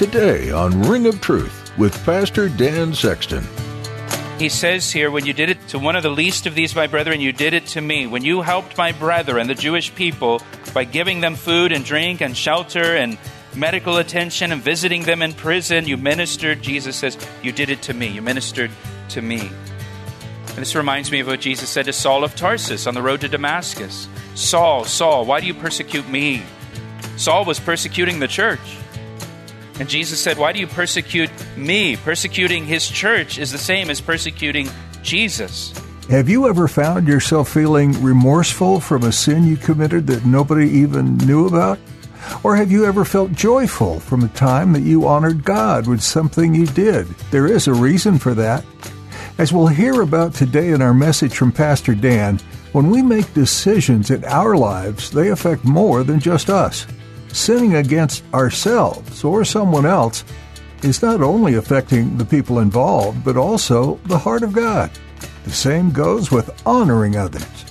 Today on Ring of Truth with Pastor Dan Sexton. He says here, When you did it to one of the least of these, my brethren, you did it to me. When you helped my brethren, the Jewish people, by giving them food and drink and shelter and medical attention and visiting them in prison, you ministered, Jesus says, You did it to me. You ministered to me. And this reminds me of what Jesus said to Saul of Tarsus on the road to Damascus Saul, Saul, why do you persecute me? Saul was persecuting the church. And Jesus said, Why do you persecute me? Persecuting his church is the same as persecuting Jesus. Have you ever found yourself feeling remorseful from a sin you committed that nobody even knew about? Or have you ever felt joyful from a time that you honored God with something you did? There is a reason for that. As we'll hear about today in our message from Pastor Dan, when we make decisions in our lives, they affect more than just us sinning against ourselves or someone else is not only affecting the people involved, but also the heart of God. The same goes with honoring others.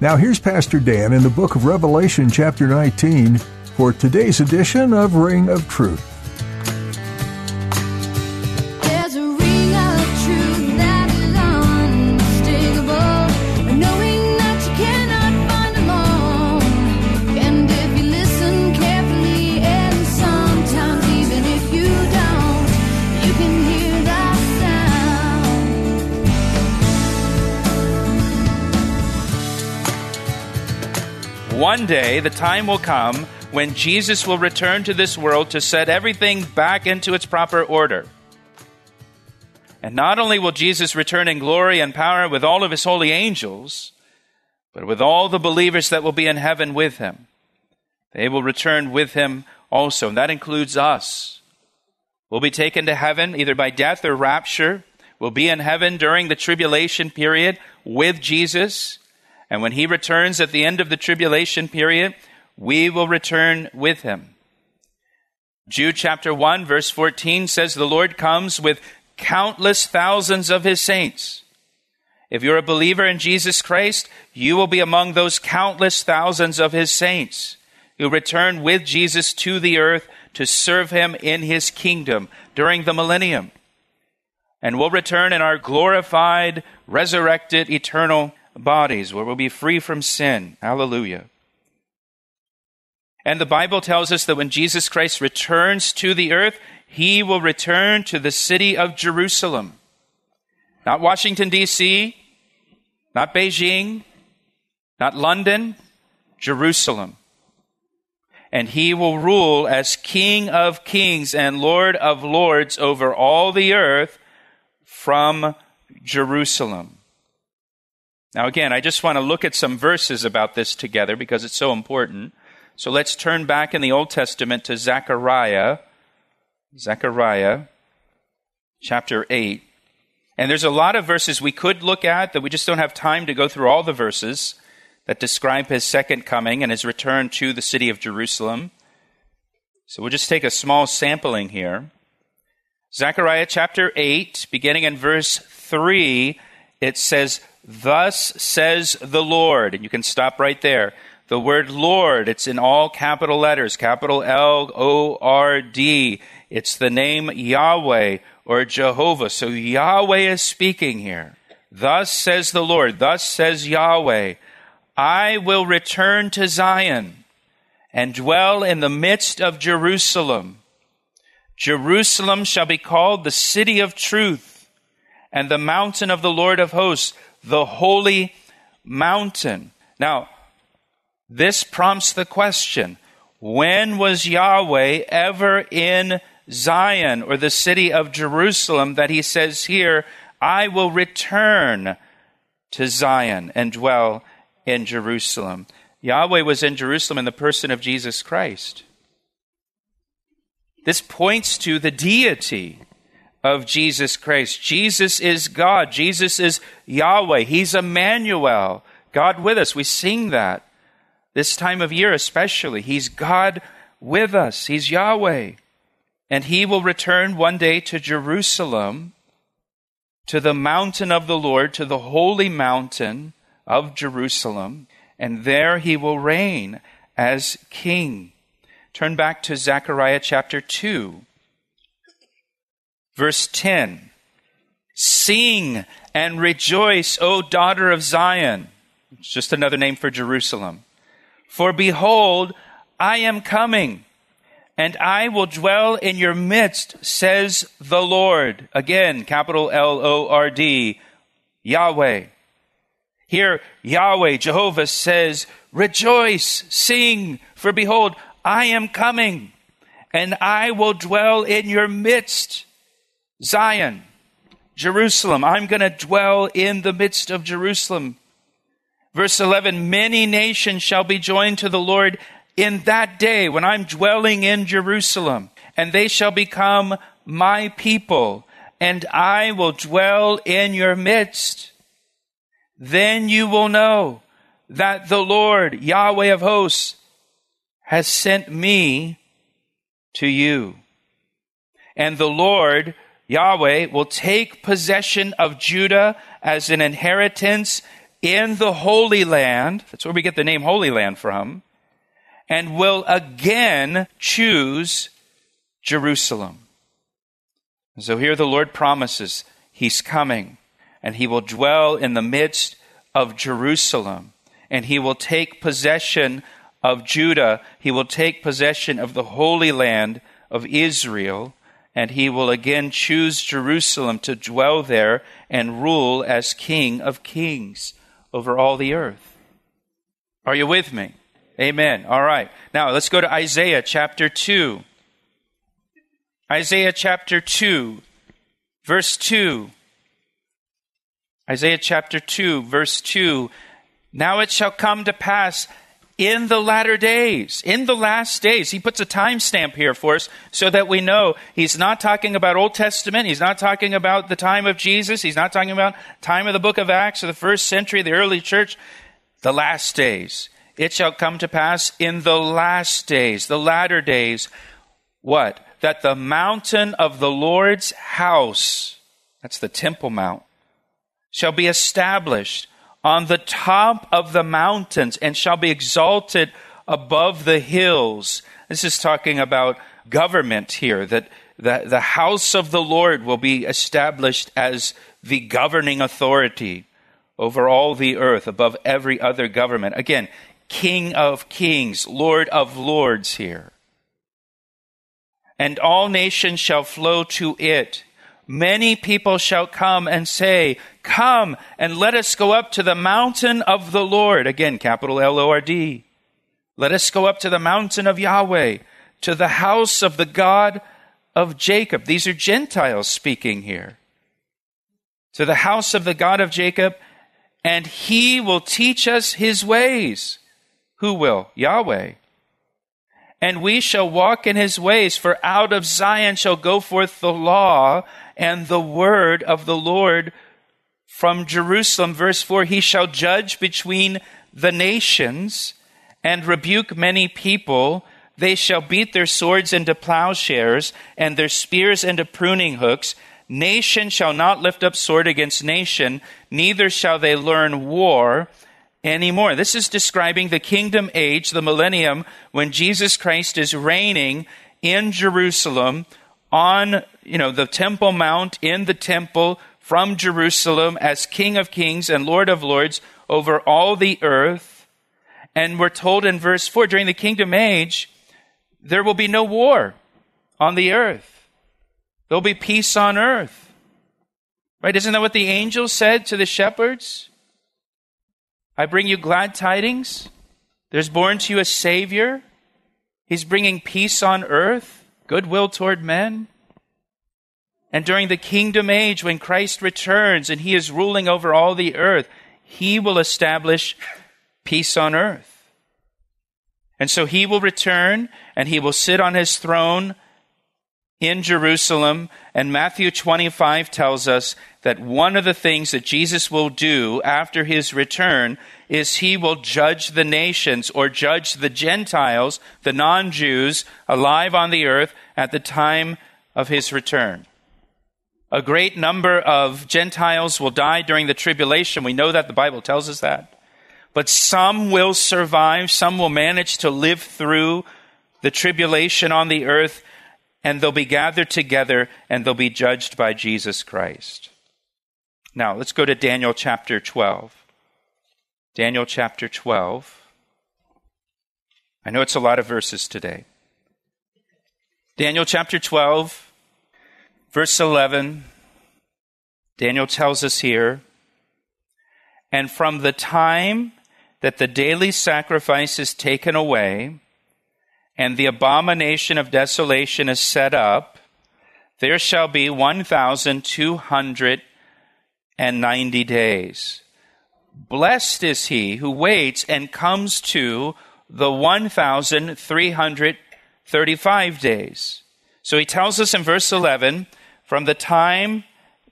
Now, here's Pastor Dan in the book of Revelation, chapter 19, for today's edition of Ring of Truth. One day, the time will come when Jesus will return to this world to set everything back into its proper order. And not only will Jesus return in glory and power with all of his holy angels, but with all the believers that will be in heaven with him. They will return with him also, and that includes us. We'll be taken to heaven either by death or rapture. We'll be in heaven during the tribulation period with Jesus. And when he returns at the end of the tribulation period, we will return with him. Jude chapter 1 verse 14 says the Lord comes with countless thousands of his saints. If you're a believer in Jesus Christ, you will be among those countless thousands of his saints who return with Jesus to the earth to serve him in his kingdom during the millennium. And will return in our glorified, resurrected, eternal bodies where we'll be free from sin. Hallelujah. And the Bible tells us that when Jesus Christ returns to the earth, he will return to the city of Jerusalem. Not Washington, D.C., not Beijing, not London, Jerusalem. And he will rule as King of kings and Lord of lords over all the earth from Jerusalem. Now, again, I just want to look at some verses about this together because it's so important. So let's turn back in the Old Testament to Zechariah, Zechariah chapter 8. And there's a lot of verses we could look at that we just don't have time to go through all the verses that describe his second coming and his return to the city of Jerusalem. So we'll just take a small sampling here. Zechariah chapter 8, beginning in verse 3, it says, Thus says the Lord. And you can stop right there. The word Lord, it's in all capital letters, capital L O R D. It's the name Yahweh or Jehovah. So Yahweh is speaking here. Thus says the Lord, thus says Yahweh, I will return to Zion and dwell in the midst of Jerusalem. Jerusalem shall be called the city of truth and the mountain of the Lord of hosts the holy mountain. Now, this prompts the question when was Yahweh ever in Zion or the city of Jerusalem that he says here, I will return to Zion and dwell in Jerusalem? Yahweh was in Jerusalem in the person of Jesus Christ. This points to the deity of Jesus Christ. Jesus is God. Jesus is Yahweh. He's Emmanuel, God with us. We sing that this time of year, especially. He's God with us. He's Yahweh. And he will return one day to Jerusalem, to the mountain of the Lord, to the holy mountain of Jerusalem, and there he will reign as king. Turn back to Zechariah chapter 2, verse 10. Sing and rejoice, O daughter of Zion. It's just another name for Jerusalem. For behold, I am coming, and I will dwell in your midst, says the Lord. Again, capital L O R D, Yahweh. Here, Yahweh, Jehovah says, Rejoice, sing, for behold, I am coming, and I will dwell in your midst. Zion, Jerusalem, I'm going to dwell in the midst of Jerusalem. Verse 11 Many nations shall be joined to the Lord in that day when I'm dwelling in Jerusalem, and they shall become my people, and I will dwell in your midst. Then you will know that the Lord, Yahweh of hosts, has sent me to you. And the Lord, Yahweh, will take possession of Judah as an inheritance in the Holy Land. That's where we get the name Holy Land from. And will again choose Jerusalem. So here the Lord promises He's coming and he will dwell in the midst of Jerusalem, and he will take possession of Judah. He will take possession of the Holy Land of Israel, and he will again choose Jerusalem to dwell there and rule as King of kings over all the earth. Are you with me? Amen. All right. Now let's go to Isaiah chapter 2. Isaiah chapter 2, verse 2. Isaiah chapter 2, verse 2. Now it shall come to pass in the latter days, in the last days. He puts a timestamp here for us so that we know he's not talking about Old Testament. He's not talking about the time of Jesus. He's not talking about time of the book of Acts or the first century, the early church. The last days. It shall come to pass in the last days, the latter days. What? That the mountain of the Lord's house, that's the Temple Mount, shall be established on the top of the mountains and shall be exalted above the hills. This is talking about government here, that the, the house of the Lord will be established as the governing authority over all the earth, above every other government. Again, King of kings, Lord of lords here. And all nations shall flow to it many people shall come and say, Come and let us go up to the mountain of the Lord. Again, capital L O R D. Let us go up to the mountain of Yahweh, to the house of the God of Jacob. These are Gentiles speaking here. To the house of the God of Jacob, and he will teach us his ways. Who will? Yahweh and we shall walk in his ways, for out of Zion shall go forth the law and the word of the Lord from Jerusalem. Verse 4 He shall judge between the nations and rebuke many people. They shall beat their swords into plowshares and their spears into pruning hooks. Nation shall not lift up sword against nation, neither shall they learn war anymore. This is describing the kingdom age, the millennium, when Jesus Christ is reigning in Jerusalem on, you know, the Temple Mount in the temple from Jerusalem as King of Kings and Lord of Lords over all the earth. And we're told in verse 4 during the kingdom age, there will be no war on the earth. There'll be peace on earth. Right? Isn't that what the angel said to the shepherds? I bring you glad tidings. There's born to you a Savior. He's bringing peace on earth, goodwill toward men. And during the kingdom age, when Christ returns and he is ruling over all the earth, he will establish peace on earth. And so he will return and he will sit on his throne in Jerusalem. And Matthew 25 tells us that one of the things that Jesus will do after his return is he will judge the nations or judge the Gentiles, the non Jews, alive on the earth at the time of his return. A great number of Gentiles will die during the tribulation. We know that the Bible tells us that. But some will survive, some will manage to live through the tribulation on the earth, and they'll be gathered together and they'll be judged by Jesus Christ. Now, let's go to Daniel chapter 12. Daniel chapter 12. I know it's a lot of verses today. Daniel chapter 12, verse 11. Daniel tells us here, and from the time that the daily sacrifice is taken away, and the abomination of desolation is set up, there shall be 1,290 days. Blessed is he who waits and comes to the 1,335 days. So he tells us in verse 11 from the time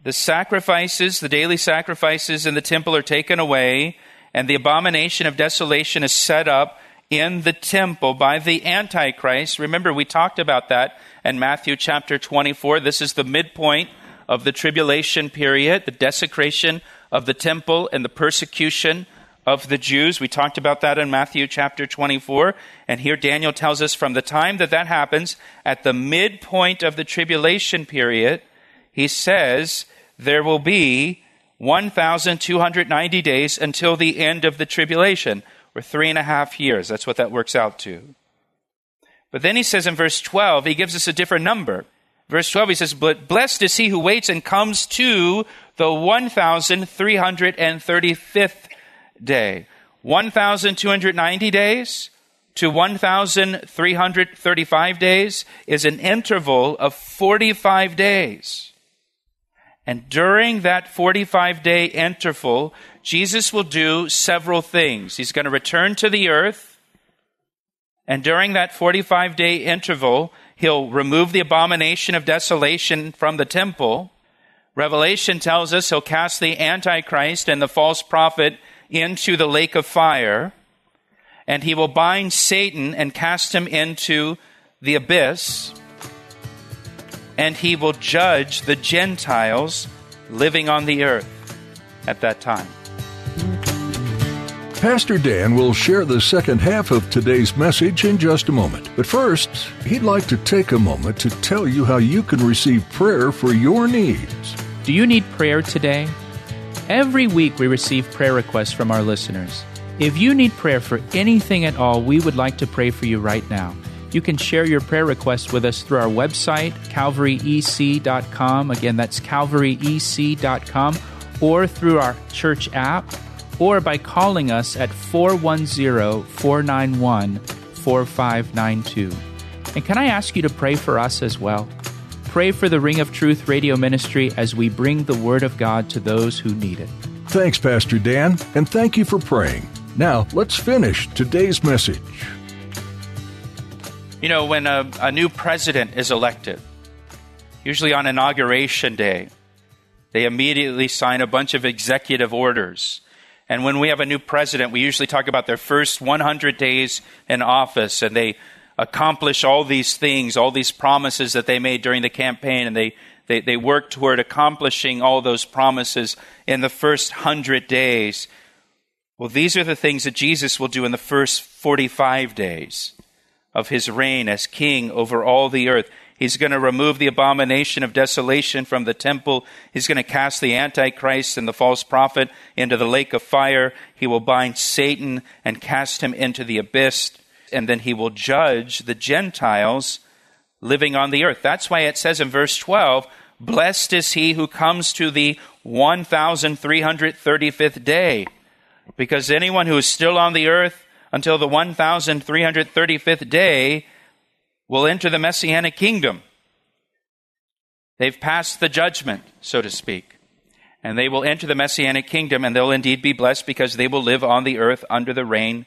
the sacrifices, the daily sacrifices in the temple are taken away, and the abomination of desolation is set up in the temple by the Antichrist. Remember, we talked about that in Matthew chapter 24. This is the midpoint of the tribulation period, the desecration of the temple and the persecution of the Jews. We talked about that in Matthew chapter 24. And here Daniel tells us from the time that that happens, at the midpoint of the tribulation period, he says there will be 1,290 days until the end of the tribulation, or three and a half years. That's what that works out to. But then he says in verse 12, he gives us a different number. Verse 12, he says, But blessed is he who waits and comes to the 1,335th day. 1,290 days to 1,335 days is an interval of 45 days. And during that 45 day interval, Jesus will do several things. He's going to return to the earth. And during that 45 day interval, He'll remove the abomination of desolation from the temple. Revelation tells us he'll cast the Antichrist and the false prophet into the lake of fire, and he will bind Satan and cast him into the abyss, and he will judge the Gentiles living on the earth at that time. Pastor Dan will share the second half of today's message in just a moment. But first, he'd like to take a moment to tell you how you can receive prayer for your needs. Do you need prayer today? Every week we receive prayer requests from our listeners. If you need prayer for anything at all, we would like to pray for you right now. You can share your prayer requests with us through our website, calvaryec.com. Again, that's calvaryec.com, or through our church app or by calling us at 410 491 4592. And can I ask you to pray for us as well? Pray for the Ring of Truth radio ministry as we bring the Word of God to those who need it. Thanks, Pastor Dan, and thank you for praying. Now, let's finish today's message. You know, when a, a new president is elected, usually on inauguration day, they immediately sign a bunch of executive orders and when we have a new president, we usually talk about their first 100 days in office and they accomplish all these things, all these promises that they made during the campaign, and they, they, they work toward accomplishing all those promises in the first 100 days. Well, these are the things that Jesus will do in the first 45 days of his reign as king over all the earth. He's going to remove the abomination of desolation from the temple. He's going to cast the Antichrist and the false prophet into the lake of fire. He will bind Satan and cast him into the abyss. And then he will judge the Gentiles living on the earth. That's why it says in verse 12, Blessed is he who comes to the 1335th day. Because anyone who is still on the earth until the 1335th day will enter the messianic kingdom. They've passed the judgment, so to speak. And they will enter the messianic kingdom, and they'll indeed be blessed because they will live on the earth under the reign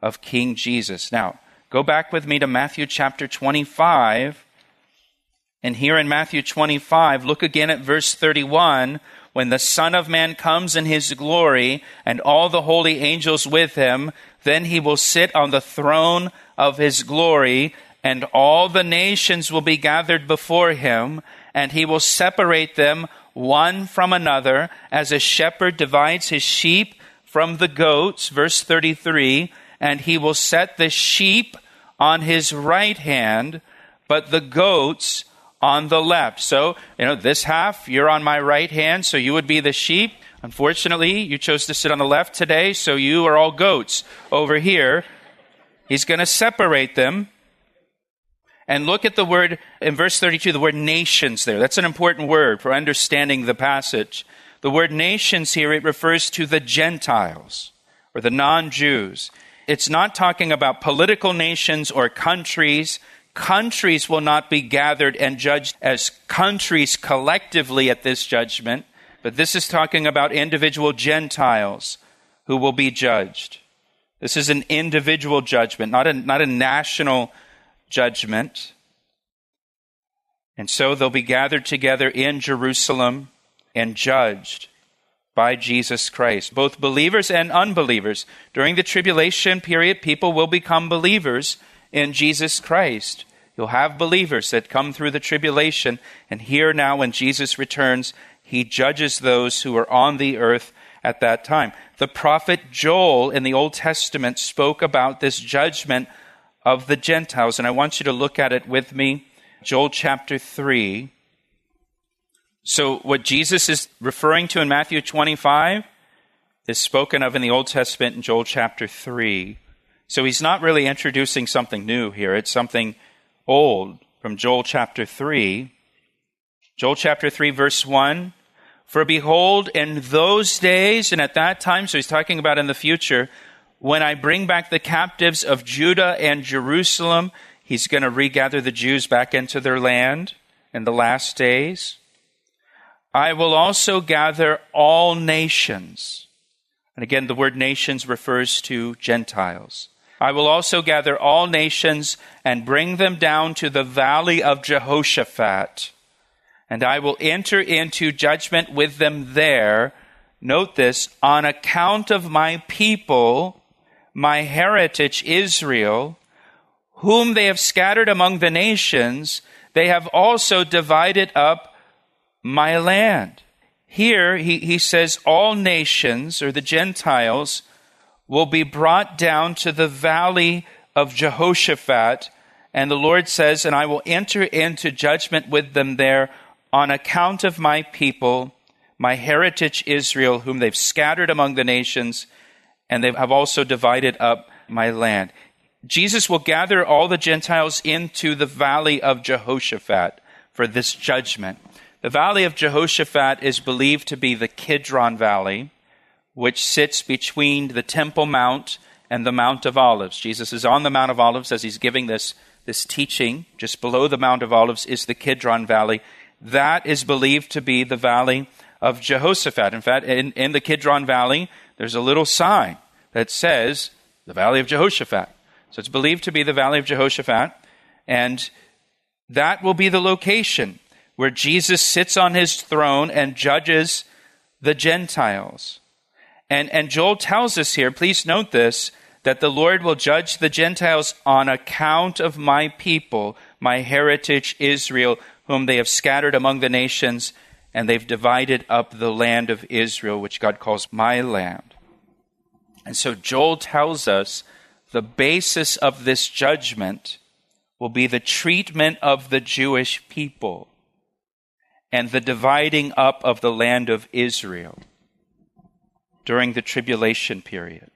of King Jesus. Now, go back with me to Matthew chapter 25 And here in Matthew 25, look again at verse 31 when the Son of Man comes in his glory and all the holy angels with him, then he will sit on the throne of his glory, and all the nations will be gathered before him, and he will separate them one from another, as a shepherd divides his sheep from the goats. Verse 33 And he will set the sheep on his right hand, but the goats on the left. So, you know, this half, you're on my right hand, so you would be the sheep. Unfortunately, you chose to sit on the left today, so you are all goats over here. He's going to separate them. And look at the word in verse 32, the word nations there. That's an important word for understanding the passage. The word nations here, it refers to the Gentiles or the non Jews. It's not talking about political nations or countries countries will not be gathered and judged as countries collectively at this judgment, but this is talking about individual Gentiles who will be judged. This is an individual judgment, not a, not a national judgment. And so they'll be gathered together in Jerusalem and judged by Jesus Christ. Both believers and unbelievers. During the tribulation period, people will become believers in Jesus Christ. You'll have believers that come through the tribulation, and here now, when Jesus returns, he judges those who are on the earth at that time. The prophet Joel in the Old Testament spoke about this judgment of the Gentiles, and I want you to look at it with me. Joel chapter 3. So, what Jesus is referring to in Matthew 25 is spoken of in the Old Testament in Joel chapter 3. So he's not really introducing something new here. It's something old from Joel chapter 3. Joel chapter 3, verse 1. For behold, in those days, and at that time, so he's talking about in the future, when I bring back the captives of Judah and Jerusalem, he's going to regather the Jews back into their land in the last days. I will also gather all nations. And again, the word nations refers to Gentiles. I will also gather all nations and bring them down to the valley of Jehoshaphat, and I will enter into judgment with them there. Note this on account of my people, my heritage Israel, whom they have scattered among the nations, they have also divided up my land. Here he, he says, all nations, or the Gentiles, will be brought down to the valley of Jehoshaphat. And the Lord says, And I will enter into judgment with them there on account of my people, my heritage Israel, whom they've scattered among the nations, and they have also divided up my land. Jesus will gather all the Gentiles into the valley of Jehoshaphat for this judgment. The valley of Jehoshaphat is believed to be the Kidron Valley which sits between the Temple Mount and the Mount of Olives. Jesus is on the Mount of Olives as he's giving this, this teaching. Just below the Mount of Olives is the Kidron Valley. That is believed to be the valley of Jehoshaphat. In fact, in, in the Kidron Valley, there's a little sign that says the Valley of Jehoshaphat. So it's believed to be the Valley of Jehoshaphat. And that will be the location where Jesus sits on his throne and judges the Gentiles. And, and Joel tells us here, please note this, that the Lord will judge the Gentiles on account of my people, my heritage Israel, whom they have scattered among the nations, and they've divided up the land of Israel, which God calls my land. And so Joel tells us the basis of this judgment will be the treatment of the Jewish people and the dividing up of the land of Israel during the tribulation period.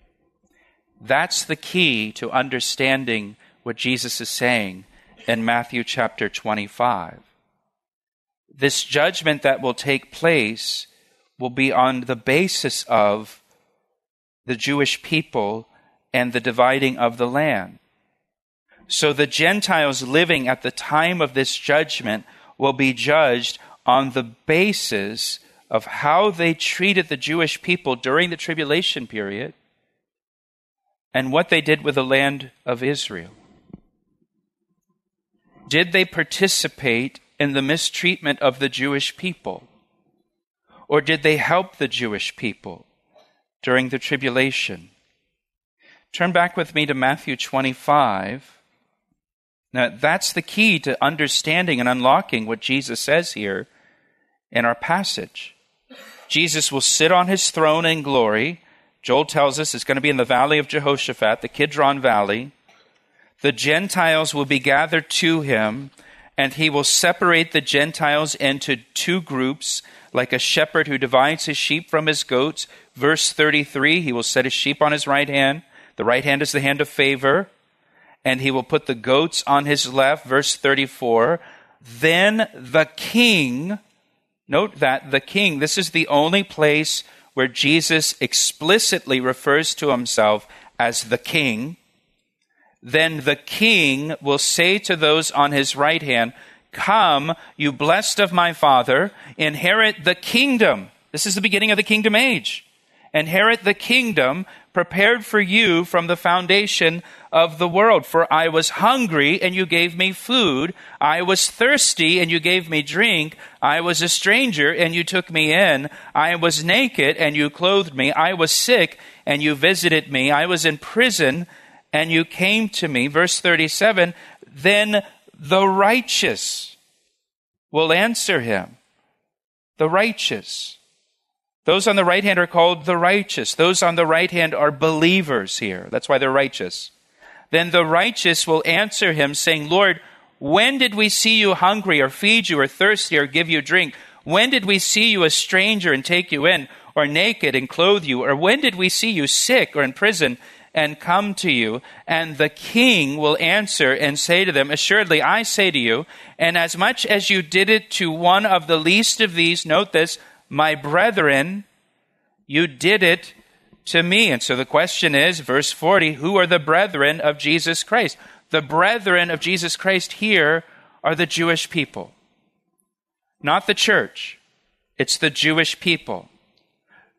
That's the key to understanding what Jesus is saying in Matthew chapter 25. This judgment that will take place will be on the basis of the Jewish people and the dividing of the land. So the Gentiles living at the time of this judgment will be judged on the basis of how they treated the Jewish people during the tribulation period and what they did with the land of Israel. Did they participate in the mistreatment of the Jewish people? Or did they help the Jewish people during the tribulation? Turn back with me to Matthew 25. Now, that's the key to understanding and unlocking what Jesus says here in our passage. Jesus will sit on his throne in glory. Joel tells us it's going to be in the valley of Jehoshaphat, the Kidron Valley. The Gentiles will be gathered to him, and he will separate the Gentiles into two groups, like a shepherd who divides his sheep from his goats. Verse 33 He will set his sheep on his right hand. The right hand is the hand of favor and he will put the goats on his left. Verse 34. Then the king, note that the king, this is the only place where Jesus explicitly refers to himself as the king. Then the king will say to those on his right hand, Come, you blessed of my father, inherit the kingdom. This is the beginning of the kingdom age. Inherit the kingdom prepared for you from the foundation of the world. For I was hungry, and you gave me food. I was thirsty, and you gave me drink. I was a stranger, and you took me in. I was naked, and you clothed me. I was sick, and you visited me. I was in prison, and you came to me. Verse 37 Then the righteous will answer him. The righteous. Those on the right hand are called the righteous. Those on the right hand are believers here. That's why they're righteous. Then the righteous will answer him, saying, Lord, when did we see you hungry, or feed you, or thirsty, or give you drink? When did we see you a stranger and take you in, or naked and clothe you? Or when did we see you sick or in prison and come to you? And the king will answer and say to them, Assuredly, I say to you, and as much as you did it to one of the least of these, note this, my brethren, you did it to me. And so the question is, verse 40, who are the brethren of Jesus Christ? The brethren of Jesus Christ here are the Jewish people, not the church. It's the Jewish people.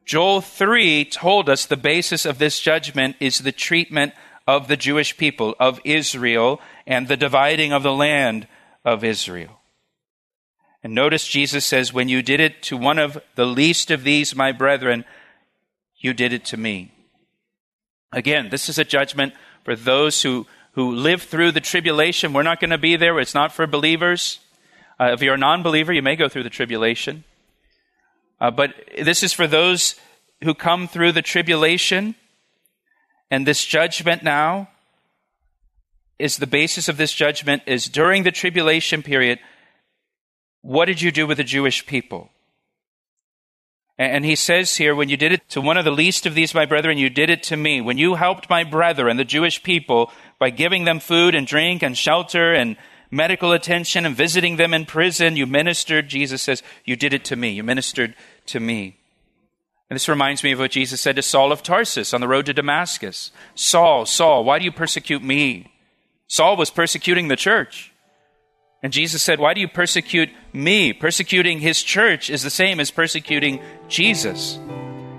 Joel 3 told us the basis of this judgment is the treatment of the Jewish people, of Israel, and the dividing of the land of Israel. And notice Jesus says, When you did it to one of the least of these, my brethren, you did it to me. Again, this is a judgment for those who, who live through the tribulation. We're not going to be there. It's not for believers. Uh, if you're a non believer, you may go through the tribulation. Uh, but this is for those who come through the tribulation. And this judgment now is the basis of this judgment is during the tribulation period, what did you do with the Jewish people? And he says here, when you did it to one of the least of these, my brethren, you did it to me. When you helped my brethren, the Jewish people, by giving them food and drink and shelter and medical attention and visiting them in prison, you ministered, Jesus says, you did it to me. You ministered to me. And this reminds me of what Jesus said to Saul of Tarsus on the road to Damascus Saul, Saul, why do you persecute me? Saul was persecuting the church. And Jesus said, Why do you persecute me? Persecuting his church is the same as persecuting Jesus.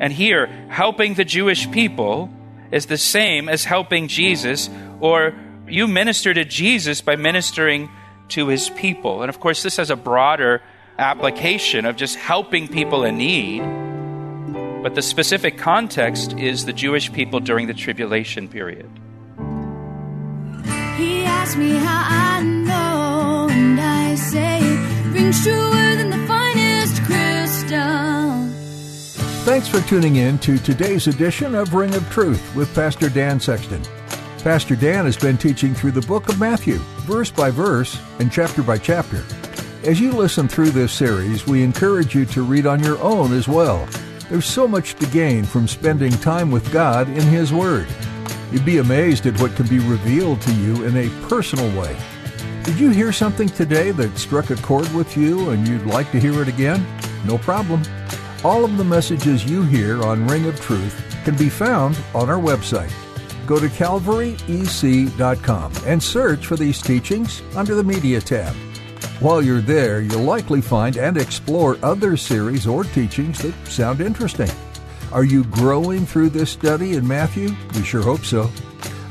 And here, helping the Jewish people is the same as helping Jesus, or you minister to Jesus by ministering to his people. And of course, this has a broader application of just helping people in need. But the specific context is the Jewish people during the tribulation period. He asked me how I know, and I say rings truer than the finest crystal. Thanks for tuning in to today's edition of Ring of Truth with Pastor Dan Sexton. Pastor Dan has been teaching through the book of Matthew, verse by verse and chapter by chapter. As you listen through this series, we encourage you to read on your own as well. There's so much to gain from spending time with God in His Word. You'd be amazed at what can be revealed to you in a personal way. Did you hear something today that struck a chord with you and you'd like to hear it again? No problem. All of the messages you hear on Ring of Truth can be found on our website. Go to calvaryec.com and search for these teachings under the Media tab. While you're there, you'll likely find and explore other series or teachings that sound interesting. Are you growing through this study in Matthew? We sure hope so.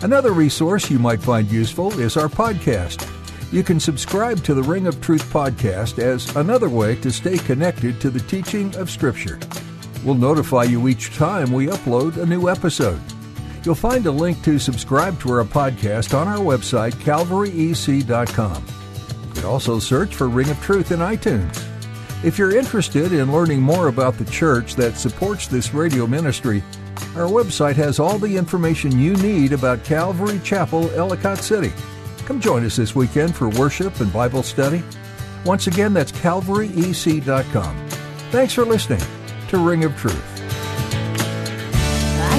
Another resource you might find useful is our podcast. You can subscribe to the Ring of Truth podcast as another way to stay connected to the teaching of Scripture. We'll notify you each time we upload a new episode. You'll find a link to subscribe to our podcast on our website, calvaryec.com. You can also search for Ring of Truth in iTunes. If you're interested in learning more about the church that supports this radio ministry, our website has all the information you need about Calvary Chapel, Ellicott City. Come join us this weekend for worship and Bible study. Once again, that's calvaryec.com. Thanks for listening to Ring of Truth.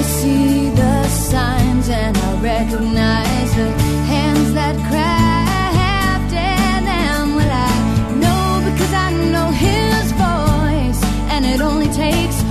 I see the signs and I recognize the hands that crafted them. Well, I know because I know His voice, and it only takes